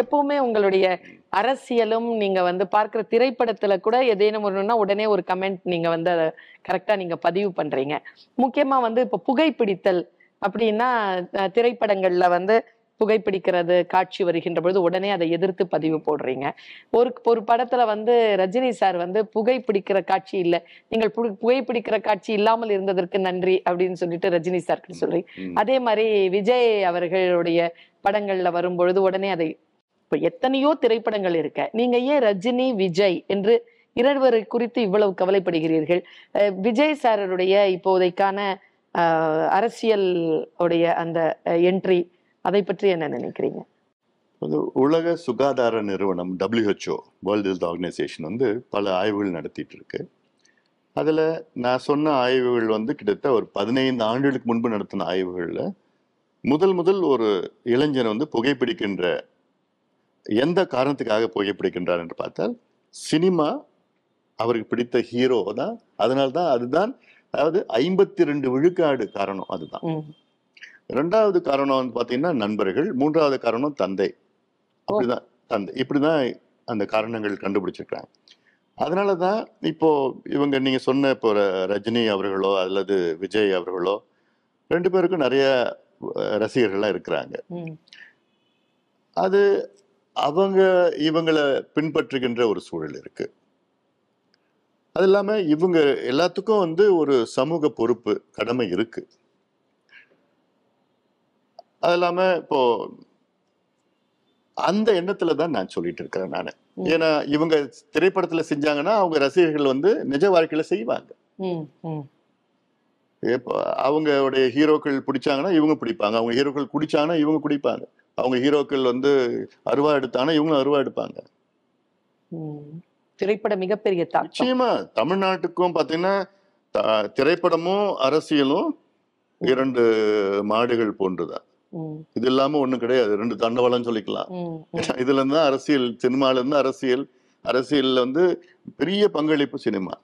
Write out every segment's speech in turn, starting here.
எப்பவுமே உங்களுடைய அரசியலும் நீங்க வந்து பார்க்கிற திரைப்படத்துல கூட ஏதேனும் ஒண்ணுன்னா உடனே ஒரு கமெண்ட் நீங்க வந்து அதை கரெக்டா நீங்க பதிவு பண்றீங்க. முக்கியமா வந்து இப்ப புகைப்பிடித்தல் அப்படின்னா திரைப்படங்கள்ல வந்து புகைப்பிடிக்கிறது காட்சி வருகின்ற பொழுது உடனே அதை எதிர்த்து பதிவு போடுறீங்க. ஒரு ஒரு படத்துல வந்து ரஜினி சார் வந்து புகைப்பிடிக்கிற காட்சி இல்ல நீங்கள் புகைப்பிடிக்கிற காட்சி இல்லாமல் இருந்ததற்கு நன்றி அப்படின்னு சொல்லிட்டு ரஜினி சார் சொல்றீங்க. அதே மாதிரி விஜய் அவர்களுடைய படங்கள்ல வரும்பொழுது உடனே அதை இப்போ எத்தனையோ திரைப்படங்கள் இருக்க. நீங்க ஏன் ரஜினி விஜய் என்று இருவரை குறித்து இவ்வளவு கவலைப்படுகிறீர்கள்? விஜய் சாரருடைய இப்போதைக்கான அரசியல் உடைய அந்த என்ட்ரி அதை பற்றி என்ன நினைக்கிறீங்க? உலக சுகாதார நிறுவனம் டபிள்யூஹெச்ஓ வேர்ல்டு ஹெல்த் ஆர்கனைசேஷன் வந்து பல ஆய்வுகள் நடத்திட்டு இருக்கு. அதில் நான் சொன்ன ஆய்வுகள் வந்து கிட்டத்தட்ட ஒரு பதினைந்து ஆண்டுகளுக்கு முன்பு நடத்தின ஆய்வுகளில் முதல் முதல் ஒரு இளைஞன் வந்து புகைப்பிடிக்கின்ற எந்த காரணத்துக்காக புகைப்பிடிக்கின்றார் என்று பார்த்தால் சினிமா அவருக்கு பிடித்த ஹீரோ தான். அதனால தான் அதுதான் அதாவது ஐம்பத்தி ரெண்டு விழுக்காடு காரணம் அதுதான். ரெண்டாவது காரணம் வந்து பாத்தீங்கன்னா நண்பர்கள். மூன்றாவது காரணம் தந்தை. அப்படிதான் தந்தை. இப்படிதான் அந்த காரணங்கள் கண்டுபிடிச்சிருக்காங்க அதனால தான் இப்போ இவங்க நீங்க சொன்ன இப்போ ரஜினி அவர்களோ அல்லது விஜய் அவர்களோ ரெண்டு பேருக்கும் நிறைய ரசிகர்கள்லாம் இருக்கிறாங்க. அது அவங்க இவங்களை பின்பற்றுகின்ற ஒரு சூழல் இருக்கு. அது இல்லாம இவங்க எல்லாத்துக்கும் வந்து ஒரு சமூக பொறுப்பு கடமை இருக்கு. அது இல்லாம இப்போ அந்த எண்ணத்துல தான் நான் சொல்லிட்டு இருக்கிறேன் நான். ஏன்னா இவங்க திரைப்படத்துல செஞ்சாங்கன்னா அவங்க ரசிகர்கள் வந்து நிஜ வாழ்க்கையில செய்வாங்க. அவங்களுடைய ஹீரோக்கள் பிடிச்சாங்கன்னா இவங்க பிடிப்பாங்க. அவங்க ஹீரோக்கள் குடிச்சாங்கன்னா இவங்க குடிப்பாங்க. அவங்க ஹீரோக்கள் வந்து அருவா எடுத்தாங்கன்னா இவங்களும் அருவா எடுப்பாங்க. ம். திரைப்பட மிகப்பெரிய நிச்சயமா. தமிழ்நாட்டுக்கும் பாத்தீங்கன்னா திரைப்படமும் அரசியலும் இரண்டு மாடுகள் போன்றுதான். இது இல்லாம ஒண்ணும் கிடையாது. ரெண்டு தண்டவாளம் சொல்லிக்கலாம். இதுல இருந்து அரசியல் சினிமால இருந்து அரசியல் அரசியல்ல வந்து பெரிய பங்களிப்பு சினிமா.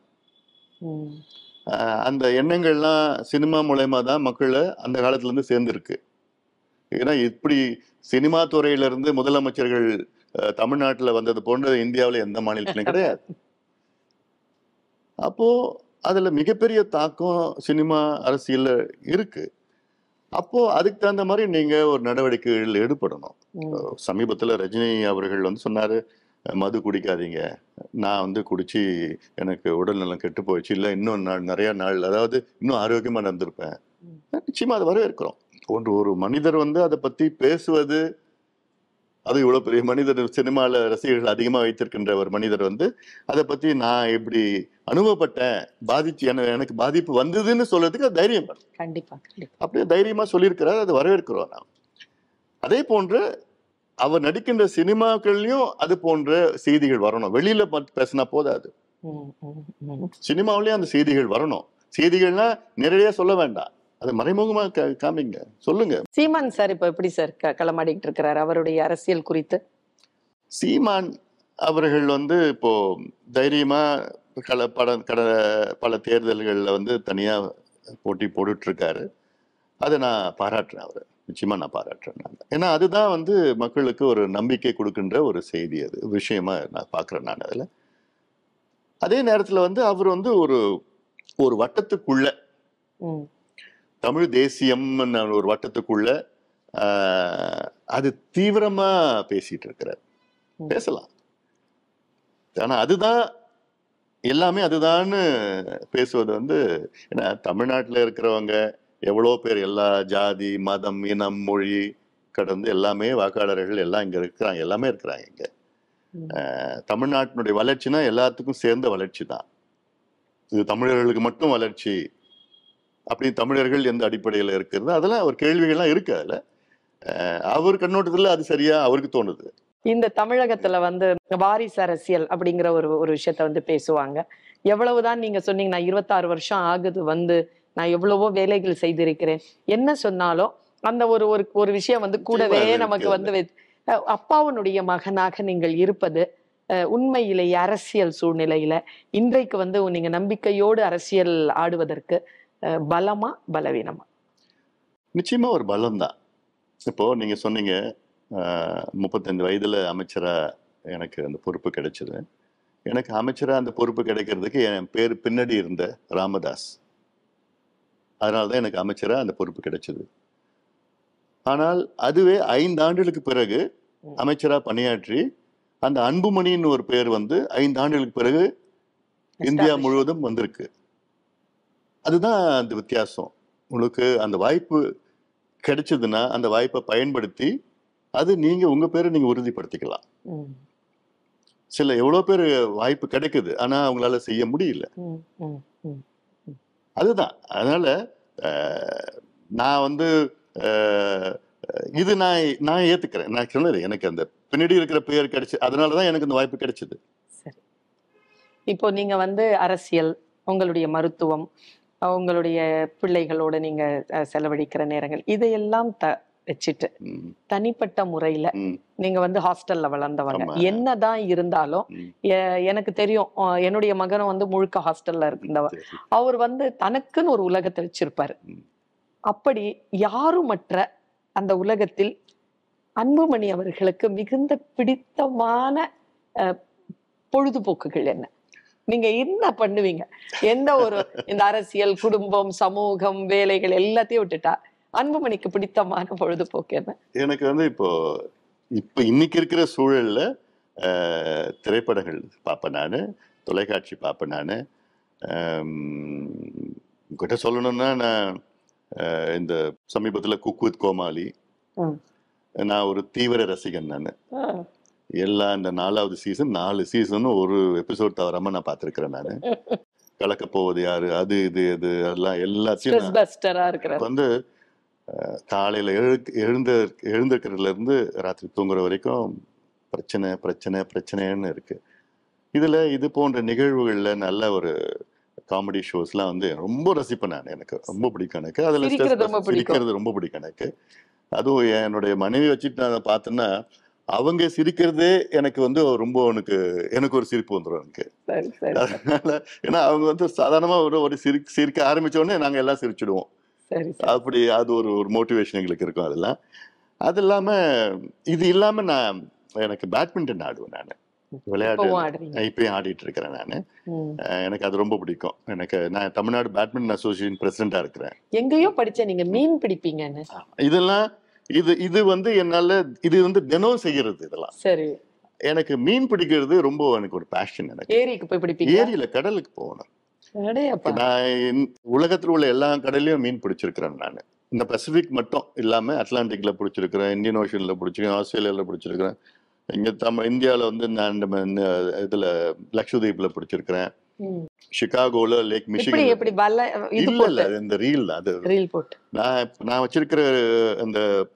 அந்த எண்ணங்கள்லாம் சினிமா மூலயமா தான் மக்களை அந்த காலத்துல இருந்து சேர்ந்துருக்கு. ஏன்னா இப்படி சினிமா துறையில இருந்து முதலமைச்சர்கள் தமிழ்நாட்டுல வந்தது போன்ற இந்தியாவுல எந்த மாநிலத்திலும் கிடையாது. அப்போ அதுல மிகப்பெரிய தாக்கம் சினிமா அரசியல்ல இருக்கு. அப்போ அதுக்கு தகுந்த மாதிரி நீங்க ஒரு நடவடிக்கைகள் ஈடுபடணும். சமீபத்துல ரஜினி அவர்கள் வந்து சொன்னாரு மது குடிக்காதீங்க. நான் வந்து குடிச்சு எனக்கு உடல்நலம் கெட்டு போயிடுச்சு. இல்லை இன்னும் நாள் நிறைய நாள் அதாவது இன்னும் ஆரோக்கியமா நடந்திருப்பேன். நிச்சயமா அதை வரவேற்கிறோம். ஒன்று ஒரு மனிதர் வந்து அதை பத்தி பேசுவது அது இவ்வளவு பெரிய மனிதர் சினிமால ரசிகர்கள் அதிகமா வைத்திருக்கின்ற ஒரு மனிதர் வந்து அதை பத்தி நான் எப்படி அனுபவப்பட்டேன். பாதிச்சு என- எனக்கு பாதிப்பு வந்ததுன்னு சொல்றதுக்கு அது தைரியம் வேணும். கண்டிப்பா கண்டிப்பா. அப்படியே தைரியமா சொல்லியிருக்கிறார் அதை வரவேற்கிறோம் நாம். அதே போன்று அவர் நடிக்கின்ற சினிமாக்கள்லயும் அது போன்ற செய்திகள் வரணும். வெளியில பேசினா போதாது. சினிமாவிலயும் அந்த செய்திகள் வரணும். செய்திகள்னா நேரடியா சொல்ல வேண்டாம். அது மறைமுகமா காமிங்க. சொல்லுங்க. சீமான் சார் இப்ப எப்படி சார் க- களமாடிட்டு இருக்கிறார்? அவருடைய அரசியல் குறித்து. சீமான் அவர்கள் வந்து இப்போ தைரியமா கல பட கட பல தேர்தல்களில் வந்து தனியா போட்டி போட்டுட்டு இருக்காரு அதை நான் பாராட்டுறேன் அவரை. நிச்சயமா நான் பாராட்டுறேன் நான். ஏன்னா அதுதான் வந்து மக்களுக்கு ஒரு நம்பிக்கை கொடுக்கின்ற ஒரு செய்தி அது. விஷயமா நான் பார்க்குறேன் நான் அதில். அதே நேரத்தில் வந்து அவர் வந்து ஒரு ஒரு வட்டத்துக்குள்ள தமிழ் தேசியம்னு ஒரு வட்டத்துக்குள்ள அது தீவிரமா பேசிட்டு இருக்கிறார். பேசலாம். ஆனா அதுதான் எல்லாமே அதுதான்னு பேசுவது வந்து ஏன்னா தமிழ்நாட்டுல இருக்கிறவங்க எவ்வளோ பேர் எல்லா ஜாதி மதம் இனம் மொழி கடந்து எல்லாமே வாக்காளர்கள் எல்லாம் இங்க இருக்கிறாங்க எல்லாமே இருக்கிறாங்க இங்க. தமிழ்நாட்டினுடைய வளர்ச்சினா எல்லாத்துக்கும் சேர்ந்த வளர்ச்சி தான் இது தமிழர்களுக்கு மட்டும் வளர்ச்சி அப்படி தமிழர்கள் எந்த அடிப்படையில் இருக்கிறது அதெல்லாம் ஒரு கேள்விகள்லாம் இருக்கு அதுல. அவர் கண்ணோட்டத்துல அது சரியா அவருக்கு தோணுது. இந்த தமிழகத்துல வந்து வாரிசு அரசியல் அப்படிங்கிற ஒரு ஒரு விஷயத்த வந்து பேசுவாங்க. எவ்வளவுதான் நீங்க சொன்னீங்க நான் இருபத்தாறு வருஷம் ஆகுது வந்து நான் எவ்வளவோ வேலைகள் செய்திருக்கிறேன். என்ன சொன்னாலும் அந்த ஒரு ஒரு ஒரு விஷயம் வந்து கூடவே நமக்கு வந்து அப்பாவுனுடைய மகனாக நீங்கள் இருப்பது உண்மையிலேயே அரசியல் சூழ்நிலையில இன்றைக்கு வந்து நீங்க நம்பிக்கையோடு அரசியல் ஆடுவதற்கு பலமா பலவீனமா? நிச்சயமா ஒரு பலம் தான் இப்போ நீங்க சொன்னீங்க முப்பத்தஞ்சு வயதுல அமைச்சரா எனக்கு அந்த பொறுப்பு கிடைச்சது. எனக்கு அமைச்சரா அந்த பொறுப்பு கிடைக்கிறதுக்கு என் பேர் பின்னாடி இருந்த ராமதாஸ். அதனால தான் எனக்கு அமைச்சரா அந்த பொறுப்பு கிடைச்சது. ஆனால் அதுவே ஐந்து ஆண்டுகளுக்கு பிறகு. அமைச்சரா பணியாற்றி அந்த அன்புமணின்னு ஒரு பேர் வந்து ஐந்து ஆண்டுகளுக்கு பிறகு இந்தியா. முழுவதும் வந்திருக்கு. அதுதான் அந்த வித்தியாசம். உங்களுக்கு அந்த வாய்ப்பு கிடைச்சதுன்னா அந்த வாய்ப்பை பயன்படுத்தி அது நீங்க உங்க பேரை நீங்க உறுதிப்படுத்திக்கலாம். சில எவ்வளவு பேர் வாய்ப்பு கிடைக்குது ஆனா அவங்களால செய்ய முடியல. அதுதான். அதனால நான் வந்து இது நான் நான் ஏத்துக்கிறேன். நான் சொன்னது எனக்கு அந்த பின்னாடி இருக்கிற பெயர் கிடைச்சு அதனாலதான் எனக்கு அந்த வாய்ப்பு கிடைச்சது. சரி. இப்போ நீங்க வந்து அரசியல் உங்களுடைய மருத்துவம் உங்களுடைய பிள்ளைகளோட நீங்க செலவழிக்கிற நேரங்கள் இதையெல்லாம் த வச்சுட்டு தனிப்பட்ட முறையில நீங்க வந்து ஹாஸ்டல்ல வளர்ந்தவங்க. என்னதான் இருந்தாலும் எனக்கு தெரியும் என்னுடைய மகனும் வந்து முழுக்க ஹாஸ்டல்ல இருந்தவர். அவர் வந்து தனக்குன்னு ஒரு உலகத்தை வச்சிருப்பாரு. அப்படி யாருமற்ற அந்த உலகத்தில் அன்புமணி அவர்களுக்கு மிகுந்த பிடித்தமான பொழுதுபோக்குகள் என்ன? நீங்க என்ன பண்ணுவீங்க? எந்த ஒரு இந்த அரசியல் குடும்பம் சமூகம் வேலைகள் எல்லாத்தையும் விட்டுட்டா அன்புமணிக்கு பிடித்தமான பொழுதுபோக்கு என்ன? எனக்கு வந்து இப்போ இப்போ இன்னைக்கு இருக்கிற சூழல்ல திரைப்படங்கள் பார்ப்பேன் நான் தொலைக்காட்சி பார்ப்பேன் நான். உங்ககிட்ட சொல்லணும்னா நான் இந்த சமீபத்தில் குக் வித் கோமாளி. நான் ஒரு தீவிர ரசிகன் நான். எல்லா இந்த நாலாவது சீசன் நாலு சீசனும் ஒரு எபிசோட் தவறாம நான் பார்த்துருக்கிறேன் நான். கலக்க போவது யாரு அது இது இது அதெல்லாம் எல்லாத்தையும் வந்து காலையில எழு எழுந்த எழுந்திருக்கிறதுல இருந்து ராத்திரி தூங்குற வரைக்கும் பிரச்சனை பிரச்சனை பிரச்சனைன்னு இருக்கு. இதுல இது போன்ற நிகழ்வுகள்ல நல்ல ஒரு காமெடி ஷோஸ்லாம் வந்து ரொம்ப ரசிப்பேன் நான் எனக்கு. ரொம்ப பிடிக்கும் எனக்கு. அதுல. சிரிக்கிறது ரொம்ப பிடிக்கும். எனக்கு. அதுவும் என்னுடைய மனைவி வச்சுட்டு நான் பார்த்தேன்னா அவங்க சிரிக்கிறதே எனக்கு வந்து ரொம்ப எனக்கு எனக்கு ஒரு சிரிப்பு வந்துடும் எனக்கு. அதனால ஏன்னா அவங்க வந்து சாதாரணமா ஒரு ஒரு சிரி சிரிக்க ஆரம்பிச்ச உடனே நாங்க எல்லாம் சிரிச்சிடுவோம். சரி சரி. அப்படி அது ஒரு ஒரு மோட்டிவேஷன் எங்களுக்கு இருக்கும் அதெல்லாம் அது இல்லாம இது இல்லாம நான் எனக்கு பேட்மிண்டன் ஆடுவேன் நான். விளையாட்டு இப்பயும் ஆடிட்டு இருக்கிறேன் நான். எனக்கு அது ரொம்ப பிடிக்கும். எனக்கு நான் தமிழ்நாடு பேட்மிண்டன் அசோசியேஷன் பிரசிடண்டா இருக்கிறேன். எங்கேயோ படிச்ச நீங்க மீன் பிடிப்பீங்கன்னு. இதெல்லாம் இது இது வந்து என்னால இது வந்து தினம் செய்யறது இதெல்லாம். சரி. எனக்கு மீன் பிடிக்கிறது ரொம்ப எனக்கு ஒரு பேஷன் எனக்கு. ஏரிக்கு போய் பிடிப்பீங்க ஏரியில கடலுக்கு போகணும். நான் உலகத்துல உள்ள எல்லா கடல்லையும் மீன் பிடிச்சிருக்கிறேன் நான். இந்த பசிபிக் மட்டும் இல்லாம அட்லாண்டிக்ல பிடிச்சிருக்கிறேன் இந்தியன் ஓஷன்ல பிடிச்சிருக்கேன் ஆஸ்திரேலியால பிடிச்சிருக்கிறேன். இங்க தமிழ் இந்தியால வந்து நான் இதுல லக்ஷதீப்ல பிடிச்சிருக்கிறேன். சிகாகோல லேக் இப்படி மிஷிகன் இது இல்ல இல்ல இந்த ரீல் அது. ரீல் போட்டு. நான் நான் வச்சிருக்கிற அந்த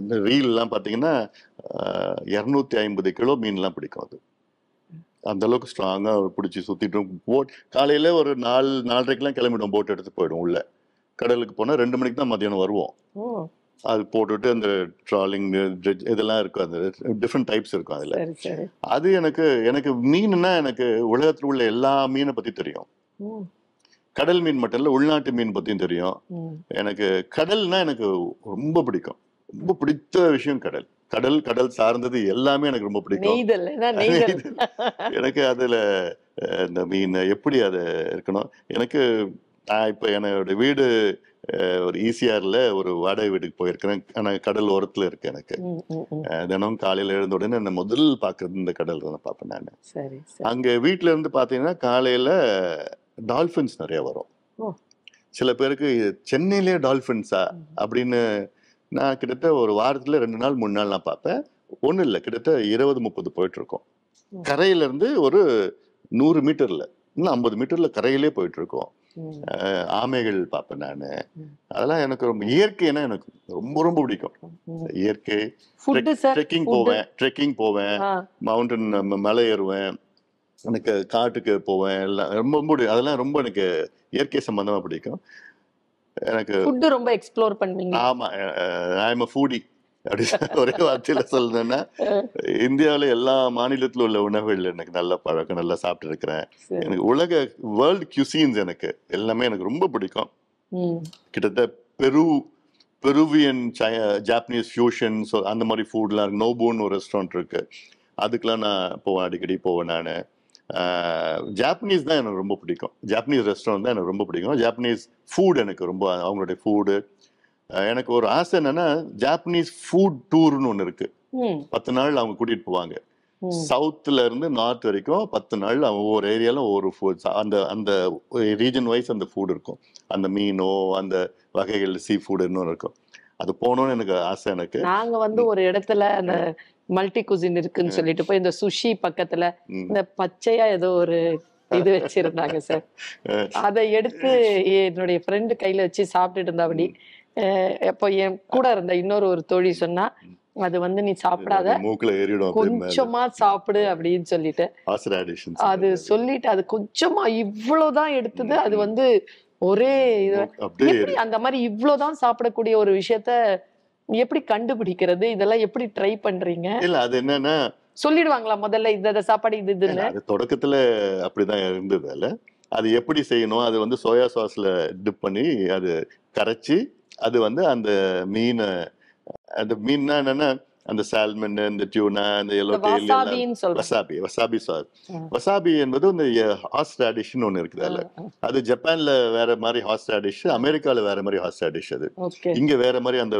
இந்த ரீல் எல்லாம் பாத்தீங்கன்னா இரநூத்தி ஐம்பது கிலோ மீன்லாம் பிடிக்கும் அது. அந்த அளவுக்கு ஸ்ட்ராங்கா பிடிச்சி சுத்திட்டு போட் காலையில ஒரு நாலு நாலரைக்கெல்லாம் கிளம்பிடும் போட் எடுத்து போயிடும் உள்ள. கடலுக்கு போனா ரெண்டு மணிக்கு தான் மதியானம் வருவோம். அது போட்டுட்டு அந்த ட்ராலிங் இதெல்லாம் இருக்கும். அந்த டிஃப்ரெண்ட் டைப்ஸ் இருக்கும் அதுல. அது எனக்கு எனக்கு மீன்னா எனக்கு உலகத்துல உள்ள எல்லா மீனை பத்தி தெரியும். கடல் மீன் மட்டும் இல்ல உள்நாட்டு மீன் பத்தியும் தெரியும். எனக்கு கடல்னா எனக்கு ரொம்ப பிடிக்கும். ரொம்ப பிடித்த விஷயம் கடல். கடல் கடல் சார்ந்தது எல்லாமே எனக்கு ரொம்ப பிடிக்கும். எனக்கு அதுல இந்த மீன் எப்படி அது இருக்கணும்? எனக்கு நான் இப்ப என்னோட வீடு ஒரு ஈசிஆர்ல ஒரு வாடகை வீட்டுக்கு போயிருக்கிறேன். ஆனா கடல் ஓரத்துல இருக்கு எனக்கு. தினம் காலையில எழுந்த உடனே நான் முதல் பாக்குறது இந்த கடல் தான் பார்ப்பேன் நான். அங்க வீட்ல இருந்து பாத்தீங்கன்னா காலையில டால்பின்ஸ் நிறைய வரும். சில பேருக்கு சென்னையிலே டால்பின்ஸா ம். அப்படின்னு நான் கிட்டத்தட்ட ஒரு வாரத்துல ரெண்டு நாள் மூணு நாள் நான் பார்ப்பேன். ஒண்ணும் இல்லை. கிட்டத்தட்ட இருபது முப்பது போயிட்டு இருக்கோம் ம். கரையில இருந்து ஒரு நூறு மீட்டர்ல இன்னும் ஐம்பது மீட்டர்ல கரையிலே போயிட்டு இருக்கோம் ம், அஹ் ஆமைகள் பார்ப்பேன் நான். அதெல்லாம் எனக்கு ரொம்ப இயற்கைனா எனக்கு ரொம்ப ரொம்ப பிடிக்கும். இயற்கை. ட்ரெக்கிங். போவேன் ட்ரெக்கிங் போவேன். மவுண்டன் மலை ஏறுவேன். எனக்கு காட்டுக்கு போவேன். எல்லாம் ரொம்ப ரொம்ப அதெல்லாம் ரொம்ப எனக்கு இயற்கை சம்பந்தமா பிடிக்கும். எனக்கு ஃபுட்டு ரொம்ப எக்ஸ்ப்ளோர் பண்ணுவீங்க. ஆமா ஐம் ஃபூடி அப்படி ஒரே வார்த்தையில சொல்லணும்னா இந்தியாவுல எல்லா மாநிலத்துல உள்ள உணவுகள் எனக்கு நல்ல பழக்கம் நல்லா சாப்பிட்டு இருக்கிறேன். எனக்கு உலக வேர்ல்ட் கியூசீன்ஸ் எனக்கு. எல்லாமே எனக்கு ரொம்ப பிடிக்கும். கிட்டத்தட்ட பெரு பெருவியன் ஜாப்பனீஸ் ஃபியூஷன் ஸோ அந்த மாதிரி ஃபுட்லாம் நோபோன்னு ஒரு ரெஸ்டாரண்ட் இருக்கு. அதுக்கெலாம் நான் போவேன் அடிக்கடி போவேன் நான். ஜாப்பனீஸ் தான் எனக்கு ரொம்ப பிடிக்கும். ஜாப்பனீஸ் ரெஸ்டாரண்ட் தான் எனக்கு ரொம்ப பிடிக்கும். ஜாப்பனீஸ் ஃபுட் எனக்கு ரொம்ப அவங்களுடைய ஃபுட்டு எனக்கு ஒரு ஆசை என்னன்னா ஜாப்பனீஸ் ஃபுட் டூர்னு ஒன்று இருக்கு. பத்து நாள் அவங்க கூட்டிட்டு போவாங்க. சவுத்துல இருந்து நார்த் வரைக்கும் பத்து நாள் ஒவ்வொரு ஏரியால ஒவ்வொரு ஃபுட் அந்த அந்த ரீஜன் வைஸ் அந்த ஃபுட் இருக்கும். அந்த மீனோ அந்த வகைகள் சீ ஃபுட் இன்னும் இருக்கும். அது போகணும்னு எனக்கு ஆசை எனக்கு. நாங்க வந்து ஒரு இடத்துல அந்த மல்டி குசின் இருக்குன்னு சொல்லிட்டு போய் இந்த சுஷி பக்கத்துல. இந்த பச்சையா ஏதோ ஒரு இது வச்சிருந்தாங்க சார். அதை எடுத்து என்னுடைய ஃப்ரெண்டு கையில வச்சு சாப்பிட்டுட்டு இருந்தாபடி அஹ் அப்போ என் கூட இருந்த இன்னொரு ஒரு தோழி சொன்னா அது வந்து நீ சாப்பிடாத. கொஞ்சமா சாப்பிடு அப்படின்னு சொல்லிட்டு. அது சொல்லிட்டு அது கொஞ்சமா இவ்வளவுதான் எடுத்தது. அது வந்து ஒரே இது. அந்த மாதிரி இவ்வளவுதான் சாப்பிடக்கூடிய ஒரு விஷயத்த எப்படி கண்டுபிடிக்கிறது? இதெல்லாம் எப்படி ட்ரை பண்றீங்க? இல்ல அது என்னன்னா சொல்லிடுவாங்களா முதல்ல இந்த சாப்பாடு இது இதுன்னு? அது தொடக்கத்துல அப்படிதான் இருந்தது அல்ல அது எப்படி செய்யணும்? அது வந்து சோயா சாஸ்ல டிப் பண்ணி அது கரைச்சி அது வந்து அந்த மீனை அந்த மீன்னா என்னன்னா அந்த சால்மன் இந்த டியூனா இந்த எல்லோ டெயில் வசாபி வசாபி ம். வசாபி என்பது இந்த ஹாஸ் ரேடிஷ்னு ஒன்று இருக்குது அதுல. அது ஜப்பான்ல வேற மாதிரி ஹாஸ் ரேடிஷ் அமெரிக்கால வேற மாதிரி ஹாஸ் ரேடிஷ் அது. இங்க வேற மாதிரி அந்த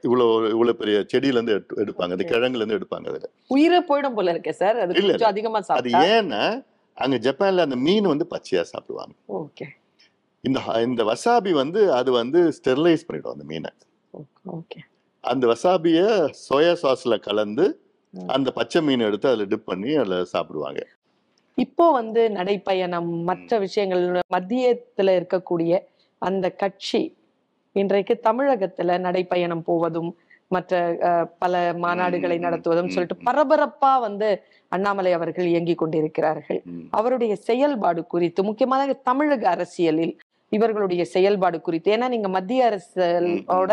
இவ்வளவு இவ்வளவு பெரிய செடியில இருந்து எடு- எடுப்பாங்க. அந்த Okay. கிழங்குல இருந்து எடுப்பாங்க அதுல. உயிரை போயிடும் போல இருக்கே சார். அது இல்ல, கொஞ்சம் அதிகமா அது ஏன்னா அங்க ஜப்பான்ல அந்த மீன் வந்து பச்சையா சாப்பிடுவாங்க. ஓகே. இந்த இந்த வசாபி வந்து அது வந்து ஸ்டெர்லைஸ் பண்ணிடும் அந்த மீனை. ஓகே. அந்த வசாபிய சோயா சாஸ்ல கலந்து. அந்த பச்சை மீன் எடுத்து அதுல டிப் பண்ணி அதுல சாப்பிடுவாங்க இப்போ வந்து நடைப்பயணம் மற்ற விஷயங்கள் மத்தியத்துல இருக்கக்கூடிய அந்த கட்சி இன்றைக்கு தமிழகத்துல நடைப்பயணம் போவதும் மற்ற பல மாநாடுகளை நடத்துவதும் சொல்லிட்டு. பரபரப்பா வந்து அண்ணாமலை அவர்கள் இயங்கிக் கொண்டிருக்கிறார்கள். அவருடைய செயல்பாடு குறித்து முக்கியமாக தமிழக அரசியலில் இவர்களுடைய செயல்பாடு குறித்து. ஏன்னா நீங்க மத்திய அரசோட.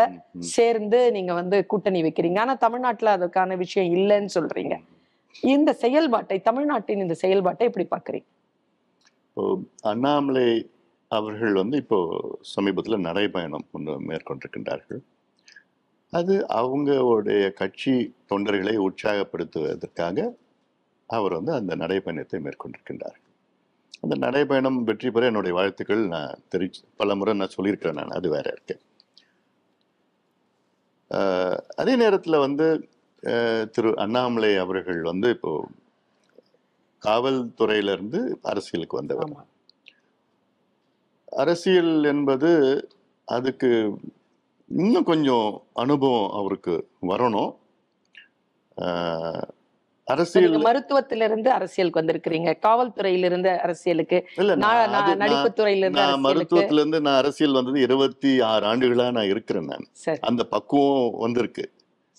சேர்ந்து நீங்க வந்து கூட்டணி வைக்கிறீங்க. ஆனா தமிழ்நாட்டுல அதுக்கான விஷயம் இல்லைன்னு சொல்றீங்க. இந்த செயல்பாட்டை தமிழ்நாட்டின் இந்த செயல்பாட்டை எப்படி பாக்குறீங்க அண்ணாமலை அவர்கள் வந்து இப்போ சமீபத்துல நடைபயணம் ஒன்று மேற்கொண்டிருக்கின்றார்கள். அது அவங்களுடைய கட்சி தொண்டர்களை உற்சாகப்படுத்துவதற்காக அவர் வந்து அந்த நடைபயணத்தை மேற்கொண்டிருக்கின்றார். அந்த நடைபயணம் வெற்றி பெற என்னுடைய வாழ்த்துக்கள். நான் தெரிவிச்சு பல முறை நான் சொல்லியிருக்கிறேன் நான் அது வேற இருக்கு. ஆஹ் அதே நேரத்தில் வந்து திரு அண்ணாமலை அவர்கள் வந்து இப்போ காவல்துறையிலிருந்து அரசியலுக்கு வந்தவர். அரசியல் என்பது அதுக்கு இன்னும் கொஞ்சம் அனுபவம் அவருக்கு வரணும். அரசியல் மருத்துவத்திலிருந்து அரசியலுக்கு வந்திருக்கிறீங்க. காவல்துறையிலிருந்து அரசியலுக்கு இல்ல நான் நான் நான் அது நான் நடிப்புத்துறையிலிருந்து நான் அரசியலுக்கு மருத்துவத்துல இருந்து நான் அரசியல் வந்தது இருபத்தி ஆறு ஆண்டுகளா நான் இருக்கிறேன் நான். அந்த பக்குவம் வந்திருக்கு.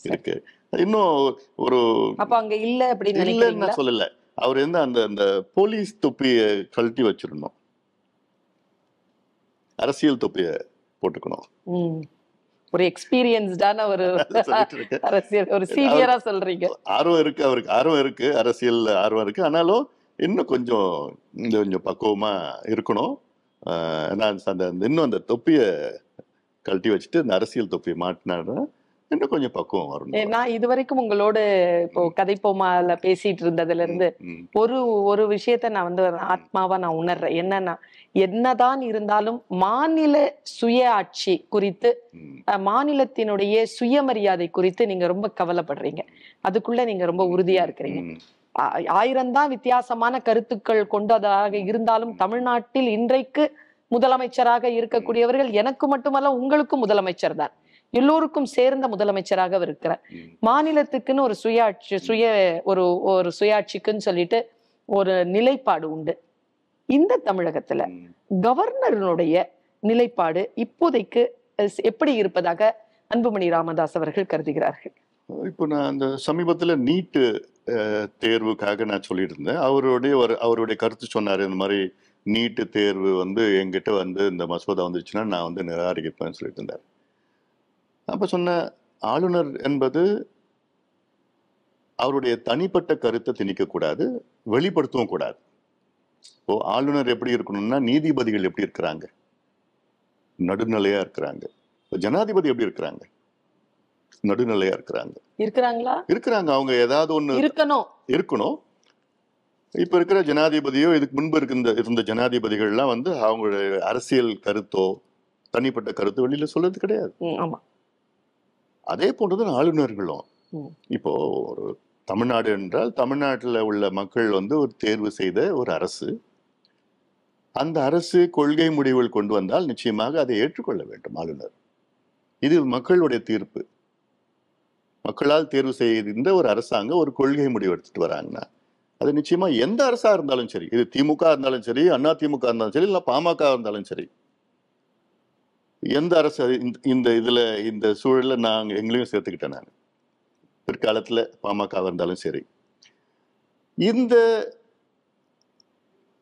இருக்கு. இன்னும் ஒரு அப்ப அங்க இல்ல அப்படின்னு இல்லைன்னு சொல்லல. அவர் வந்து அந்த அந்த போலீஸ் தொப்பியை கழட்டி வச்சிருந்தோம். அரசியல் தொப்பியை போட்டுக்கணும். ஒரு எக்ஸ்பீரியன்ஸ்டான ஒரு அரசியல் ஒரு சீனியரா சொல்றீங்க. ஆர்வம் இருக்கு அவருக்கு ஆர்வம் இருக்கு அரசியல் ஆர்வம் இருக்கு. ஆனாலும் இன்னும் கொஞ்சம் கொஞ்சம் பக்குவமா இருக்கணும். நான் அந்த அந்த இன்னும் அந்த தொப்பியை கழட்டி வச்சுட்டு இந்த அரசியல் தொப்பியை மாட்டினாருன்னா இன்னும் கொஞ்சம் பக்குவம் வரணும் நான் இதுவரைக்கும் உங்களோட இப்போ கதைப்போமால பேசிட்டு இருந்ததுல இருந்து ஒரு ஒரு விஷயத்த நான் வந்து ஆத்மாவா நான் உணர்றேன். என்னன்னா என்னதான் இருந்தாலும் மாநில சுய ஆட்சி குறித்து மாநிலத்தினுடைய சுயமரியாதை குறித்து நீங்க ரொம்ப கவலைப்படுறீங்க. அதுக்குள்ள நீங்க ரொம்ப உறுதியா இருக்கிறீங்க. ஆயிரம் தான் வித்தியாசமான கருத்துக்கள் கொண்டதாக இருந்தாலும் தமிழ்நாட்டில் இன்றைக்கு முதலமைச்சராக இருக்கக்கூடியவர்கள் எனக்கு மட்டுமல்ல உங்களுக்கும் முதலமைச்சர் தான். எல்லோருக்கும் சேர்ந்த முதலமைச்சராக அவர் இருக்கிறார் மாநிலத்துக்குன்னு ஒரு சுயாட்சி சுய ஒரு ஒரு சுயாட்சிக்குன்னு சொல்லிட்டு ஒரு நிலைப்பாடு உண்டு. இந்த தமிழகத்துல. கவர்னருடைய நிலைப்பாடு இப்போதைக்கு எப்படி இருப்பதாக அன்புமணி ராமதாஸ் அவர்கள் கருதுகிறார்கள்? இப்போ நான் அந்த சமீபத்துல நீட்டு தேர்வுக்காக நான் சொல்லிட்டு இருந்தேன். அவருடைய ஒரு அவருடைய கருத்து சொன்னாரு இந்த மாதிரி நீட்டு தேர்வு வந்து என்கிட்ட வந்து இந்த மசோதா வந்துச்சுன்னா நான் வந்து நிராகரிப்பேன்னு சொல்லிட்டு இருந்தார். அப்ப சொன்ன ஆளுநர் என்பது அவருடைய தனிப்பட்ட கருத்தை திணிக்க கூடாது வெளிப்படுத்தவும் கூடாது. இப்போ ஆளுநர் எப்படி இருக்கணும்னா நீதிபதிகள் எப்படி இருக்கிறாங்க? நடுநிலையா இருக்கிறாங்க. ஜனாதிபதி எப்படி இருக்கிறாங்க? நடுநிலையா இருக்கிறாங்க. இருக்கிறாங்களா? இருக்கிறாங்க. அவங்க ஏதாவது ஒண்ணு இருக்கணும். இருக்கணும். இப்ப இருக்கிற ஜனாதிபதியோ இதுக்கு முன்பு இருந்த இருந்த ஜனாதிபதிகள்லாம் வந்து அவங்களுடைய அரசியல் கருத்தோ தனிப்பட்ட கருத்து வெளியில சொல்றது கிடையாது. ஆமா. அதே போன்றுதான் ஆளுநர்களும். இப்போ ஒரு தமிழ்நாடு என்றால் தமிழ்நாட்டில் உள்ள மக்கள் வந்து ஒரு தேர்வு செய்த ஒரு அரசு. அந்த அரசு கொள்கை முடிவுகள் கொண்டு வந்தால் நிச்சயமாக அதை ஏற்றுக்கொள்ள வேண்டும் ஆளுநர். இது மக்களுடைய தீர்ப்பு. மக்களால் தேர்வு செய்கின்ற ஒரு அரசாங்கம் ஒரு கொள்கை முடிவு எடுத்துட்டு வராங்கன்னா அது நிச்சயமா எந்த அரசா இருந்தாலும் சரி இது திமுக இருந்தாலும் சரி அண்ணா திமுக இருந்தாலும் சரி இல்ல பாமக இருந்தாலும் சரி எந்த அரசு இந்த- இதுல இந்த சூழல்ல நாங்க எங்களையும் சேர்த்துக்கிட்டேன் நான். பிற்காலத்துல பாமக இருந்தாலும் சரி. இந்த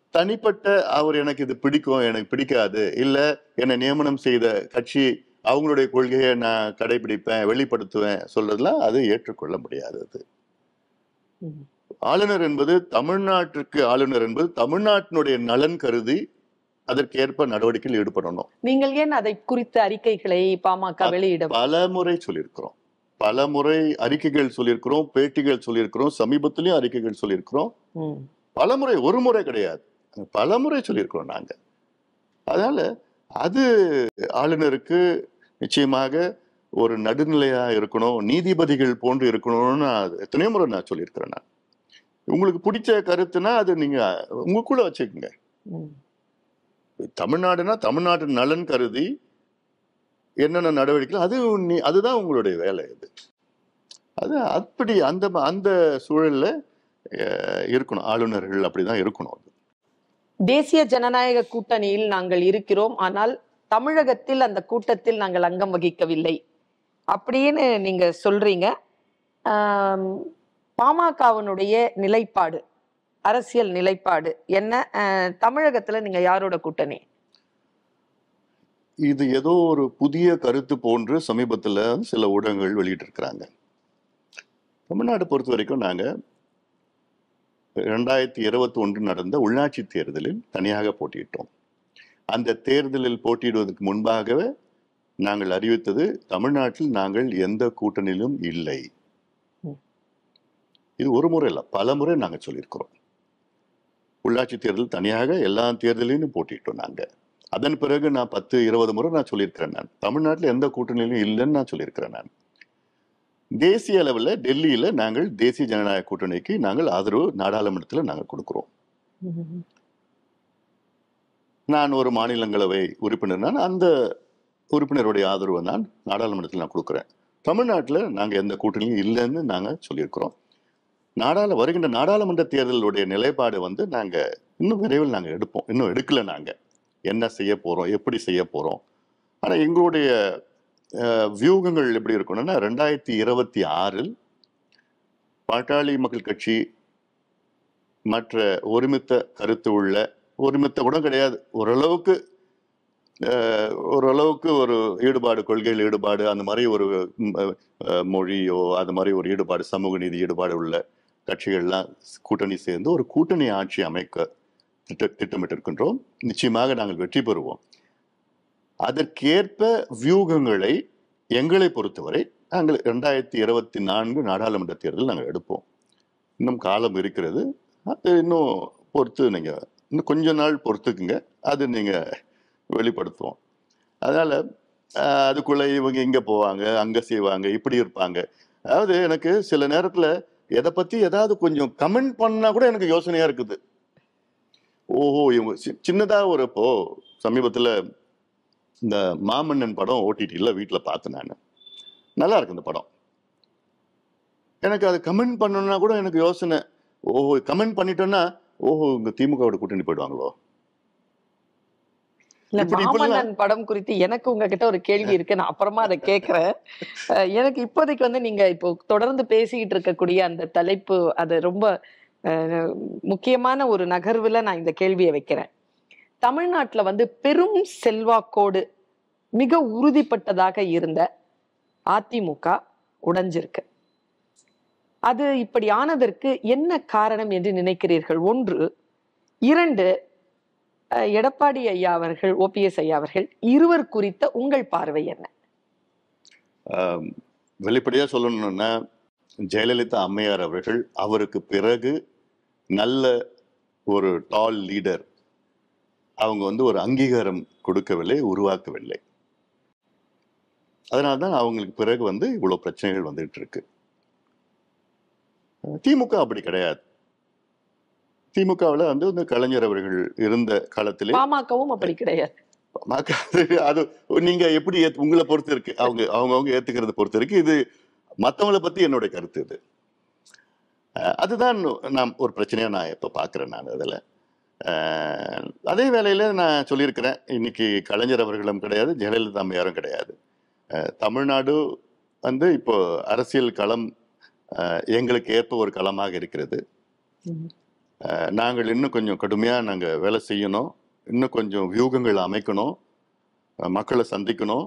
தனிப்பட்ட அவர் எனக்கு இது பிடிக்கும் எனக்கு பிடிக்காது. இல்ல என்னை நியமனம் செய்த கட்சி அவங்களுடைய கொள்கையை நான் கடைபிடிப்பேன் வெளிப்படுத்துவேன் சொல்றதுலாம் அது ஏற்றுக்கொள்ள முடியாதது. ஆளுநர் என்பது தமிழ்நாட்டிற்கு ஆளுநர் என்பது தமிழ்நாட்டினுடைய நலன் கருதி அதற்கேற்ப நடவடிக்கையில் ஈடுபடணும். நீங்கள் ஏன் அதை குறித்த அறிக்கைகளை பாமக வெளியிட பல முறை சொல்லியிருக்கிறோம். பல முறை அறிக்கைகள் சொல்லியிருக்கிறோம் பேட்டிகள் சொல்லியிருக்கிறோம் சமீபத்திலையும் அறிக்கைகள் சொல்லியிருக்கிறோம். பல முறை ஒரு முறை கிடையாது. பல முறை சொல்லியிருக்கிறோம் நாங்க. அதனால அது ஆளுநருக்கு நிச்சயமாக ஒரு நடுநிலையா இருக்கணும் நீதிபதிகள் போன்று இருக்கணும்னு எத்தனையோ முறை நான் சொல்லியிருக்கிறேன் நான். உங்களுக்கு பிடிச்ச கருத்துனா அது நீங்க உங்களுக்குள்ள வச்சுக்கோங்க. ம். தமிழ்நாடுனா தமிழ்நாட்டு நலன் கருதி என்னென்ன நடவடிக்கை அது அதுதான் உங்களுடைய வேலை இது அது அப்படி அந்த அந்த சூழலில் இருக்கணும். ஆளுநர்கள் அப்படிதான் இருக்கணும் தேசிய ஜனநாயக கூட்டணியில் நாங்கள் இருக்கிறோம். ஆனால் தமிழகத்தில் அந்த கூட்டத்தில் நாங்கள் அங்கம் வகிக்கவில்லை. அப்படின்னு நீங்க சொல்றீங்க. பாமகவினுடைய நிலைப்பாடு. அரசியல் நிலைப்பாடு என்ன? தமிழகத்துல நீங்க யாரோட கூட்டணி? இது ஏதோ ஒரு புதிய கருத்து போன்று சமீபத்துல சில ஊடகங்கள் வெளியிட்டிருக்கிறாங்க. தமிழ்நாடு பொறுத்த வரைக்கும் நாங்க ரெண்டாயிரத்தி இருபத்தி ஒன்று நடந்த உள்ளாட்சி தேர்தலில் தனியாக போட்டியிட்டோம். அந்த தேர்தலில் போட்டியிடுவதற்கு முன்பாகவே நாங்கள் அறிவித்தது தமிழ்நாட்டில் நாங்கள் எந்த கூட்டணியிலும் இல்லை. இது ஒரு முறை இல்லை பல முறை நாங்கள் சொல்லியிருக்கிறோம். உள்ளாட்சி தேர்தல் தனியாக எல்லா தேர்தலையும் போட்டிட்டோம் நாங்கள் அதன் பிறகு நான் பத்து இருபது முறை நான் சொல்லியிருக்கிறேன் நான். தமிழ்நாட்டில் எந்த கூட்டணியிலும் இல்லைன்னு நான் சொல்லியிருக்கிறேன் நான். தேசிய அளவில் டெல்லியில் நாங்கள் தேசிய ஜனநாயக கூட்டணிக்கு நாங்கள் ஆதரவு நாடாளுமன்றத்தில் நாங்கள் கொடுக்குறோம். நான் ஒரு மாநிலங்களவை உறுப்பினர் நான் அந்த உறுப்பினருடைய ஆதரவை நான் நாடாளுமன்றத்தில் நான் கொடுக்குறேன். தமிழ்நாட்டில் நாங்கள் எந்த கூட்டணியும் இல்லைன்னு நாங்கள் சொல்லியிருக்கிறோம். நாடாள வருகின்ற நாடாளுமன்ற தேர்தலுடைய நிலைப்பாடு வந்து நாங்கள் இன்னும் விரைவில் நாங்கள் எடுப்போம். இன்னும் எடுக்கல நாங்கள் என்ன செய்ய போகிறோம் எப்படி செய்ய போகிறோம் ஆனால் எங்களுடைய வியூகங்கள் எப்படி இருக்கணும்னா ரெண்டாயிரத்தி இருபத்தி ஆறில் பாட்டாளி மக்கள் கட்சி மற்ற ஒருமித்த கருத்து உள்ள ஒருமித்த கூட கிடையாது. ஓரளவுக்கு ஓரளவுக்கு ஒரு ஈடுபாடு கொள்கையில் ஈடுபாடு அந்த மாதிரி ஒரு மொழியோ அது மாதிரி ஒரு ஈடுபாடு சமூக நீதி ஈடுபாடு உள்ள கட்சிகள்லாம் கூட்டணி சேர்ந்து ஒரு கூட்டணி ஆட்சி அமைக்க திட்ட திட்டமிட்டிருக்கின்றோம். நிச்சயமாக நாங்கள் வெற்றி பெறுவோம். அதற்கேற்ப வியூகங்களை எங்களை பொறுத்தவரை நாங்கள் ரெண்டாயிரத்தி இருபத்தி நான்கு நாடாளுமன்ற தேர்தல் நாங்கள் எடுப்போம். இன்னும் காலம் இருக்கிறது. அது இன்னும் பொறுத்து நீங்கள் இன்னும் கொஞ்ச நாள் பொறுத்துக்குங்க. அது நீங்கள் வெளிப்படுத்துவோம். அதனால் அதுக்குள்ளே இவங்க இங்கே போவாங்க அங்கே செய்வாங்க இப்படி இருப்பாங்க. அதாவது எனக்கு சில நேரத்தில் எதை பத்தி ஏதாவது கொஞ்சம் கமெண்ட் பண்ணா கூட எனக்கு யோசனையா இருக்குது. ஓஹோ இவங்க சி- சின்னதா ஒரு இப்போ சமீபத்துல இந்த மாமன்னன் படம் ஓடிடியில் வீட்டில் பார்த்தேன் நான். நல்லா இருக்கு இந்த படம். எனக்கு அது கமெண்ட் பண்ணணும்னா கூட எனக்கு யோசனை. ஓஹோ கமெண்ட் பண்ணிட்டோன்னா ஓஹோ இங்கே திமுகவோட கூட்டணி போயிடுவாங்களோ? மாமன்னன் படம் குறித்து எனக்கு உங்ககிட்ட ஒரு கேள்வி இருக்கு. நான் அப்புறமா அதை கேட்கிறேன் எனக்கு இப்போதைக்கு வந்து நீங்க இப்போ தொடர்ந்து பேசிக்கிட்டு இருக்கக்கூடிய அந்த தலைப்பு அது ரொம்ப முக்கியமான ஒரு நகர்வுல நான் இந்த கேள்வியை வைக்கிறேன். தமிழ்நாட்டுல வந்து பெரும் செல்வாக்கோடு மிக உறுதிப்பட்டதாக இருந்த அதிமுக உடைஞ்சிருக்கு. அது இப்படி ஆனதற்கு என்ன காரணம் என்று நினைக்கிறீர்கள்? ஒன்று இரண்டு எடப்பாடி ஐயா அவர்கள் ஓபிஎஸ் ஐயா அவர்கள் இருவர் குறித்த உங்கள் பார்வை என்ன? வெளிப்படையாக சொல்லணும்னா ஜெயலலிதா அம்மையார் அவர்கள் அவருக்கு பிறகு நல்ல ஒரு டால் லீடர் அவங்க வந்து ஒரு அங்கீகாரம் கொடுக்கவில்லை உருவாக்கவில்லை. அதனால தான் அவங்களுக்கு பிறகு வந்து இவ்வளோ பிரச்சனைகள் வந்துகிட்டு இருக்கு. திமுக அப்படி கிடையாது. திமுகவில் வந்து இந்த கலைஞர் அவர்கள் இருந்த காலத்திலே பாமகவும் அப்படி கிடையாது. அது- நீங்க எப்படி உங்களை பொறுத்து இருக்கு. அவங்க அவங்கவங்க ஏத்துக்கிறத பொறுத்து இருக்கு. இது மத்தவங்கள பத்தி என்னுடைய கருத்து இது. அதுதான் நான் ஒரு பிரச்சனையா நான் இப்ப பாக்குறேன் நான் அதுல. அதே வேளையில நான் சொல்லியிருக்கிறேன். இன்னைக்கு கலைஞர் அவர்களும் கிடையாது ஜெயலலிதா அம்மையாரும் கிடையாது. தமிழ்நாடு வந்து இப்போ அரசியல் களம் எங்களுக்கு ஏற்ப ஒரு களமாக இருக்கிறது. நாங்கள் இன்னும் கொஞ்சம் கடுமையாக நாங்கள் வேலை செய்யணும். இன்னும் கொஞ்சம் வியூகங்கள் அமைக்கணும். மக்களை சந்திக்கணும்.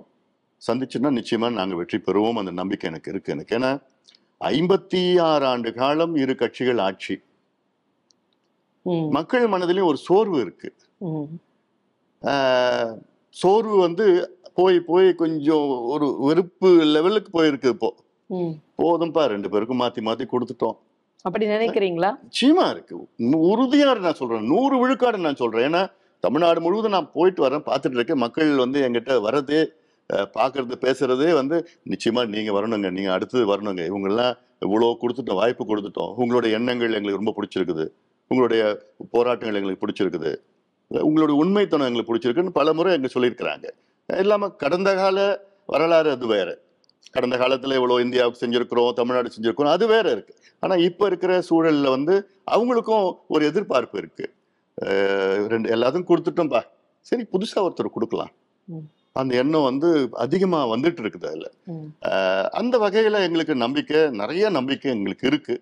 சந்திச்சுன்னா நிச்சயமாக நாங்கள் வெற்றி பெறுவோம். அந்த நம்பிக்கை எனக்கு இருக்கு எனக்கு. ஏன்னா ஐம்பத்தி ஆறு ஆண்டு காலம் இரு கட்சிகள் ஆட்சி. மக்கள் மனதிலையும் ஒரு சோர்வு இருக்கு. சோர்வு வந்து போய் போய் கொஞ்சம் ஒரு வெறுப்பு லெவலுக்கு போயிருக்கு இப்போ. போதும்பா ரெண்டு பேருக்கும் மாத்தி மாத்தி கொடுத்துட்டோம். அப்படி நினைக்கிறீங்களா? நிச்சயமா இருக்கு. உறுதியா நான் சொல்றேன். நூறு விழுக்காடு நான் சொல்றேன். ஏன்னா தமிழ்நாடு முழுவதும் நான் போயிட்டு வரேன் பார்த்துட்டு இருக்கேன். மக்கள் வந்து என்கிட்ட வர்றது பார்க்கறது பேசுறதே வந்து நிச்சயமா நீங்க வரணுங்க. நீங்க அடுத்தது வரணுங்க. இவங்கெல்லாம் இவ்வளோ கொடுத்துட்டோம் வாய்ப்பு கொடுத்துட்டோம். உங்களுடைய எண்ணங்கள் எங்களுக்கு ரொம்ப பிடிச்சிருக்குது. உங்களுடைய போராட்டங்கள் எங்களுக்கு பிடிச்சிருக்குது. உங்களுடைய உண்மைத்தனம் எங்களுக்கு பிடிச்சிருக்குன்னு பல முறை எங்க சொல்லியிருக்கிறாங்க. இல்லாமல் கடந்த கால வரலாறு அது வேறு. கடந்த காலத்துல இவ்வளவு இந்தியாவுக்கு செஞ்சிருக்கிறோம் தமிழ்நாடு செஞ்சிருக்கிறோம் அது வேற இருக்கு. ஆனா இப்ப இருக்கிற சூழல்ல வந்து அவங்களுக்கும் ஒரு எதிர்பார்ப்பு இருக்கு. ரெண்டு எல்லாத்தையும் கொடுத்துட்டோம்பா. சரி புதுசா ஒருத்தர் கொடுக்கலாம். அந்த எண்ணம் வந்து அதிகமா வந்துட்டு இருக்குது அதுல. அந்த வகையில எங்களுக்கு நம்பிக்கை நிறைய நம்பிக்கை எங்களுக்கு இருக்கு.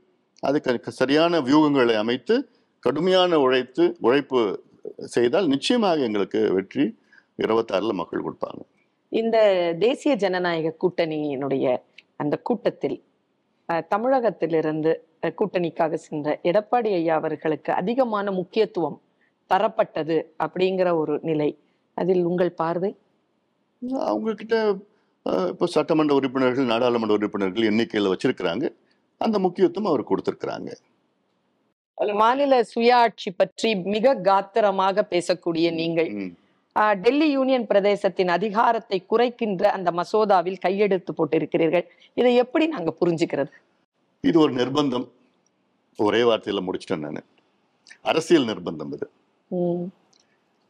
அதுக்கு சரியான வியூகங்களை அமைத்து கடுமையான உழைத்து உழைப்பு செய்தால் நிச்சயமாக எங்களுக்கு வெற்றி. இருபத்தாறுல மக்கள் கொடுப்பாங்க. இந்த தேசிய ஜனநாயக கூட்டணியினுடைய அந்த கூட்டத்தில் தமிழகத்திலிருந்து கூட்டணிக்காக சென்ற எடப்பாடி ஐயா அவர்களுக்கு அதிகமான முக்கியத்துவம் தரப்பட்டது அப்படிங்கிற ஒரு நிலை. அதில் உங்கள் பார்வை? அவங்க கிட்ட இப்போ சட்டமன்ற உறுப்பினர்கள் நாடாளுமன்ற உறுப்பினர்கள் எண்ணிக்கையில வச்சிருக்கிறாங்க. அந்த முக்கியத்துவம் அவர் கொடுத்திருக்கிறாங்க. மாநில சுயாட்சி பற்றி மிக காத்திரமாக பேசக்கூடிய நீங்கள். டெல்லி யூனியன் பிரதேசத்தின் அதிகாரத்தை குறைக்கின்ற அந்த மசோதாவில் கையெழுத்து போட்டிருக்கிறீர்கள். இதை எப்படி நாங்க புரிஞ்சுக்கிறது? இது ஒரு நிர்பந்தம். ஒரே வார்த்தையில முடிச்சிட்டேன் நான். அரசியல் நிர்பந்தம் இது. ம்,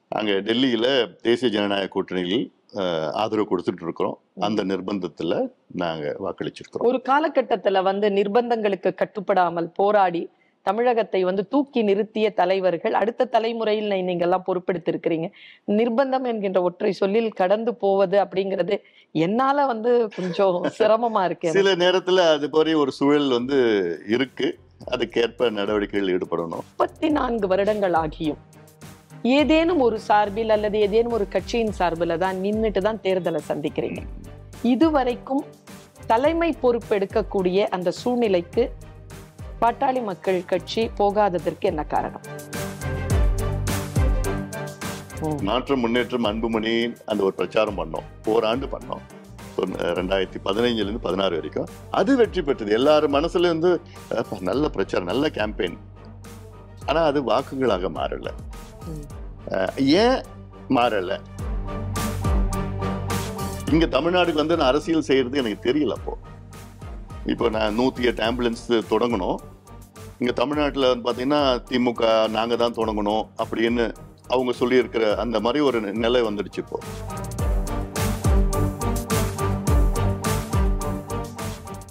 அங்க டெல்லியில தேசிய ஜனநாயக கூட்டணியில் ஆதரவு கொடுத்துட்டு இருக்கிறோம். அந்த நிர்பந்தத்துல நாங்க வாக்களிச்சிருக்கிறோம். ஒரு காலகட்டத்துல வந்து நிர்பந்தங்களுக்கு கட்டுப்படாமல் போராடி தமிழகத்தை வந்து தூக்கி நிறுத்திய தலைவர்கள் அடுத்த தலைமுறையில் நீங்க எல்லாம் பொறுப்பெடுத்திருக்கிறீங்க. நிர்பந்தம் என்கின்ற ஒற்றை சொல்லில் கடந்து போவது அப்படிங்கிறது என்னால வந்து கொஞ்சம் சிரமமா இருக்கு. சில நேரத்துல அது மாதிரி ஒரு சூழல் வந்து இருக்கு. அதுக்கேற்ப நடவடிக்கைகள் ஈடுபடணும். முப்பத்தி நான்கு வருடங்கள் ஆகியும். ஏதேனும் ஒரு சார்பில் அல்லது ஏதேனும் ஒரு கட்சியின் சார்பில் தான் நின்னுட்டு தான் தேர்தலை சந்திக்கிறீங்க. இதுவரைக்கும் தலைமை பொறுப்பு எடுக்கக்கூடிய அந்த சூழ்நிலைக்கு பாட்டாளி மக்கள் கட்சி போகாததற்கு என்ன காரணம்? மாற்றம் முன்னேற்றம் அன்புமணி அந்த ஒரு பிரச்சாரம் பண்ணோம். ஓராண்டு பண்ணோம். ரெண்டாயிரத்தி பதினைஞ்சுல இருந்து பதினாறு வரைக்கும். அது வெற்றி பெற்றது. எல்லாரும் மனசுல இருந்து நல்ல பிரச்சாரம் நல்ல கேம்பெயின் ஆனா அது வாக்குகளாக மாறல. ஏன் மாறல? இங்க தமிழ்நாடுக்கு வந்து நான் அரசியல் செய்யறது எனக்கு தெரியல அப்போ. இப்போ நான் நூற்றி எட்டு ஆம்புலன்ஸ் தொடங்கணும். இங்கே தமிழ்நாட்டில் வந்து திமுக நாங்கள் தான் தொடங்கணும் அப்படின்னு அவங்க சொல்லியிருக்கிற அந்த மாதிரி ஒரு நிலை வந்துடுச்சு இப்போது